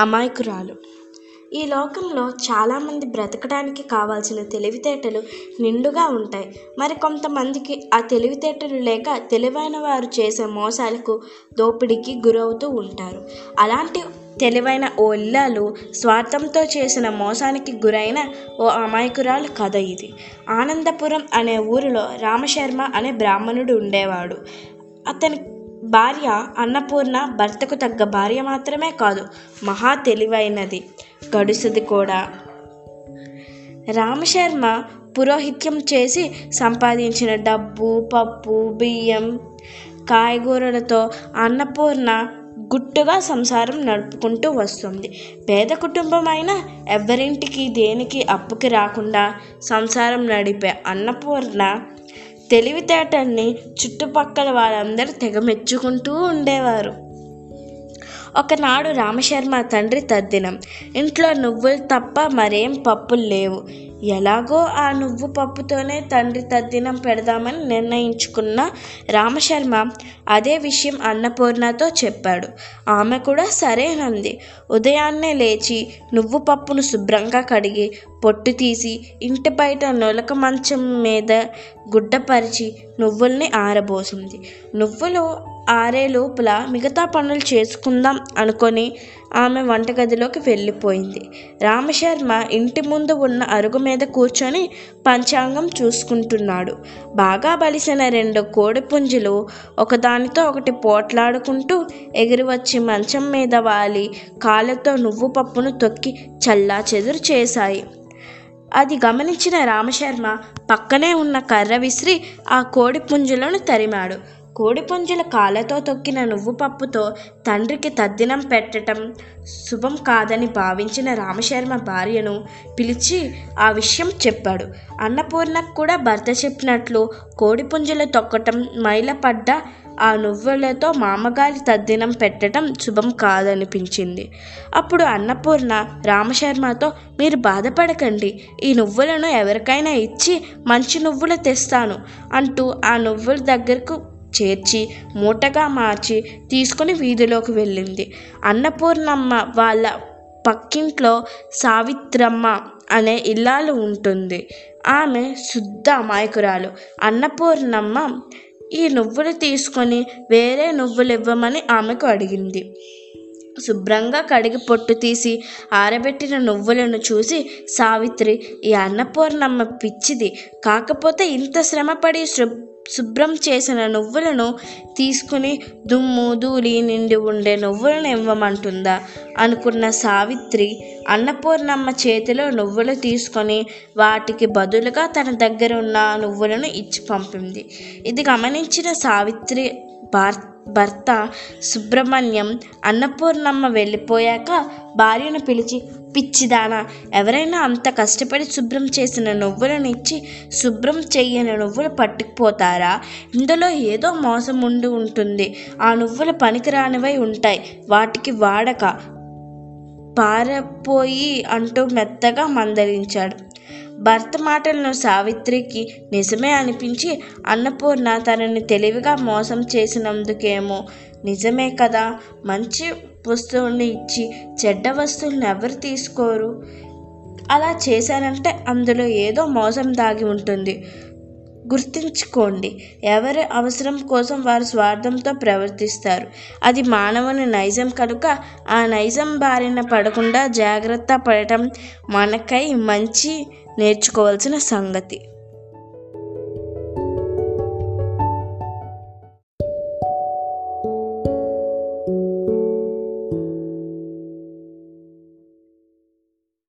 అమాయకురాలు. ఈ లోకంలో చాలామంది బ్రతకడానికి కావాల్సిన తెలివితేటలు నిండుగా ఉంటాయి. మరి కొంతమందికి ఆ తెలివితేటలు లేక తెలివైన వారు చేసే మోసాలకు దోపిడీకి గురవుతూ ఉంటారు. అలాంటి తెలివైన ఓ ఇల్లాలు స్వార్థంతో చేసిన మోసానికి గురైన ఓ అమాయకురాలు కథ ఇది. ఆనందపురం అనే ఊరిలో రామశర్మ అనే బ్రాహ్మణుడు ఉండేవాడు. అతని భార్య అన్నపూర్ణ భర్తకు తగ్గ భార్య మాత్రమే కాదు మహా తెలివైనది. గడుసుది కూడా. రామశర్మ పురోహిత్యం చేసి సంపాదించిన డబ్బు పప్పు బియ్యం కాయగూరలతో అన్నపూర్ణ గుట్టుగా సంసారం నడుపుకుంటూ వస్తుంది. పేద కుటుంబం అయినా ఎవరింటికి దేనికి అప్పుకి రాకుండా సంసారం నడిపే అన్నపూర్ణ తెలివితేటల్ని చుట్టుపక్కల వాళ్ళందరూ తెగ మెచ్చుకుంటూ ఉండేవారు. ఒకనాడు రామశర్మ తండ్రి తద్దినం ఇంట్లో నువ్వులు తప్ప మరేం పప్పులు లేవు. ఎలాగో ఆ నువ్వు పప్పుతోనే తండ్రి తద్దినం పెడదామని నిర్ణయించుకున్న రామశర్మ అదే విషయం అన్నపూర్ణతో చెప్పాడు. ఆమె కూడా సరేనంది. ఉదయాన్నే లేచి నువ్వు పప్పును శుభ్రంగా కడిగి పొట్టు తీసి ఇంటి బయట నొలక మంచం మీద గుడ్డపరిచి నువ్వుల్ని ఆరబోసింది. నువ్వులు ఆరే లోపల మిగతా పనులు చేసుకుందాం అనుకొని ఆమె వంటగదిలోకి వెళ్ళిపోయింది. రామశర్మ ఇంటి ముందు ఉన్న అరుగు మీద కూర్చొని పంచాంగం చూసుకుంటున్నాడు. బాగా బలిసిన రెండు కోడి పుంజులు ఒకదానితో ఒకటి పోట్లాడుకుంటూ ఎగిరి వచ్చి మంచం మీద వాలి కాళ్ళతో నువ్వు పప్పును తొక్కి చల్లా చెదురు చేశాయి. అది గమనించిన రామశర్మ పక్కనే ఉన్న కర్ర విసిరి ఆ కోడి పుంజులను తరిమాడు. కోడిపుంజుల కాళ్ళతో తొక్కిన నువ్వు పప్పుతో తండ్రికి తద్దినం పెట్టడం శుభం కాదని భావించిన రామశర్మ భార్యను పిలిచి ఆ విషయం చెప్పాడు. అన్నపూర్ణకు కూడా భర్త చెప్పినట్లు కోడిపుంజులు తొక్కటం మైలపడ్డ ఆ నువ్వులతో మామగారి తద్దినం పెట్టడం శుభం కాదనిపించింది. అప్పుడు అన్నపూర్ణ రామశర్మతో మీరు బాధపడకండి ఈ నువ్వులను ఎవరికైనా ఇచ్చి మంచి నువ్వులు తెస్తాను అంటూ ఆ నువ్వుల దగ్గరకు చేర్చి మూటగా మార్చి తీసుకుని వీధిలోకి వెళ్ళింది. అన్నపూర్ణమ్మ వాళ్ళ పక్కింట్లో సావిత్రమ్మ అనే ఇల్లాలు ఉంటుంది. ఆమె శుద్ధ అమాయకురాలు. అన్నపూర్ణమ్మ ఈ నువ్వులు తీసుకొని వేరే నువ్వులు ఇవ్వమని ఆమెకు అడిగింది. శుభ్రంగా కడిగి పొట్టు తీసి ఆరబెట్టిన నువ్వులను చూసి సావిత్రి ఈ అన్నపూర్ణమ్మ పిచ్చిది. కాకపోతే ఇంత శ్రమపడి శుభ్ శుభ్రం చేసిన నువ్వులను తీసుకుని దుమ్ము ధూళి నిండి ఉండే నువ్వులను ఇవ్వమంటుందా? అనుకున్న సావిత్రి అన్నపూర్ణమ్మ చేతిలో నువ్వులు తీసుకొని వాటికి బదులుగా తన దగ్గర ఉన్న నువ్వులను ఇచ్చి పంపింది. ఇది గమనించిన సావిత్రి భార్ భర్త సుబ్రహ్మణ్యం అన్నపూర్ణమ్మ వెళ్ళిపోయాక భార్యను పిలిచి పిచ్చిదానా ఎవరైనా అంత కష్టపడి శుభ్రం చేసిన నువ్వులను ఇచ్చి శుభ్రం చెయ్యని నువ్వులు పట్టుకుపోతారా? ఇందులో ఏదో మోసం ఉండి ఉంటుంది. ఆ నువ్వులు పనికిరానివై ఉంటాయి. వాటికి వాడక. పారపోయి అంటూ మెత్తగా మందలించాడు. భర్త మాటలను సావిత్రికి నిజమే అనిపించి అన్నపూర్ణ తనని తెలివిగా మోసం చేసినందుకేమో. నిజమే కదా మంచి వస్తువుని ఇచ్చి చెడ్డ వస్తువులను ఎవరు తీసుకోరు? అలా చేశానంటే అందులో ఏదో మోసం దాగి ఉంటుంది. గుర్తుంచుకోండి. ఎవరి అవసరం కోసం వారు స్వార్థంతో ప్రవర్తిస్తారు. అది మానవుని నైజం కనుక ఆ నైజం బారిన పడకుండా జాగ్రత్త పడటం మనకై మంచి నేర్చుకోవాల్సిన సంగతి.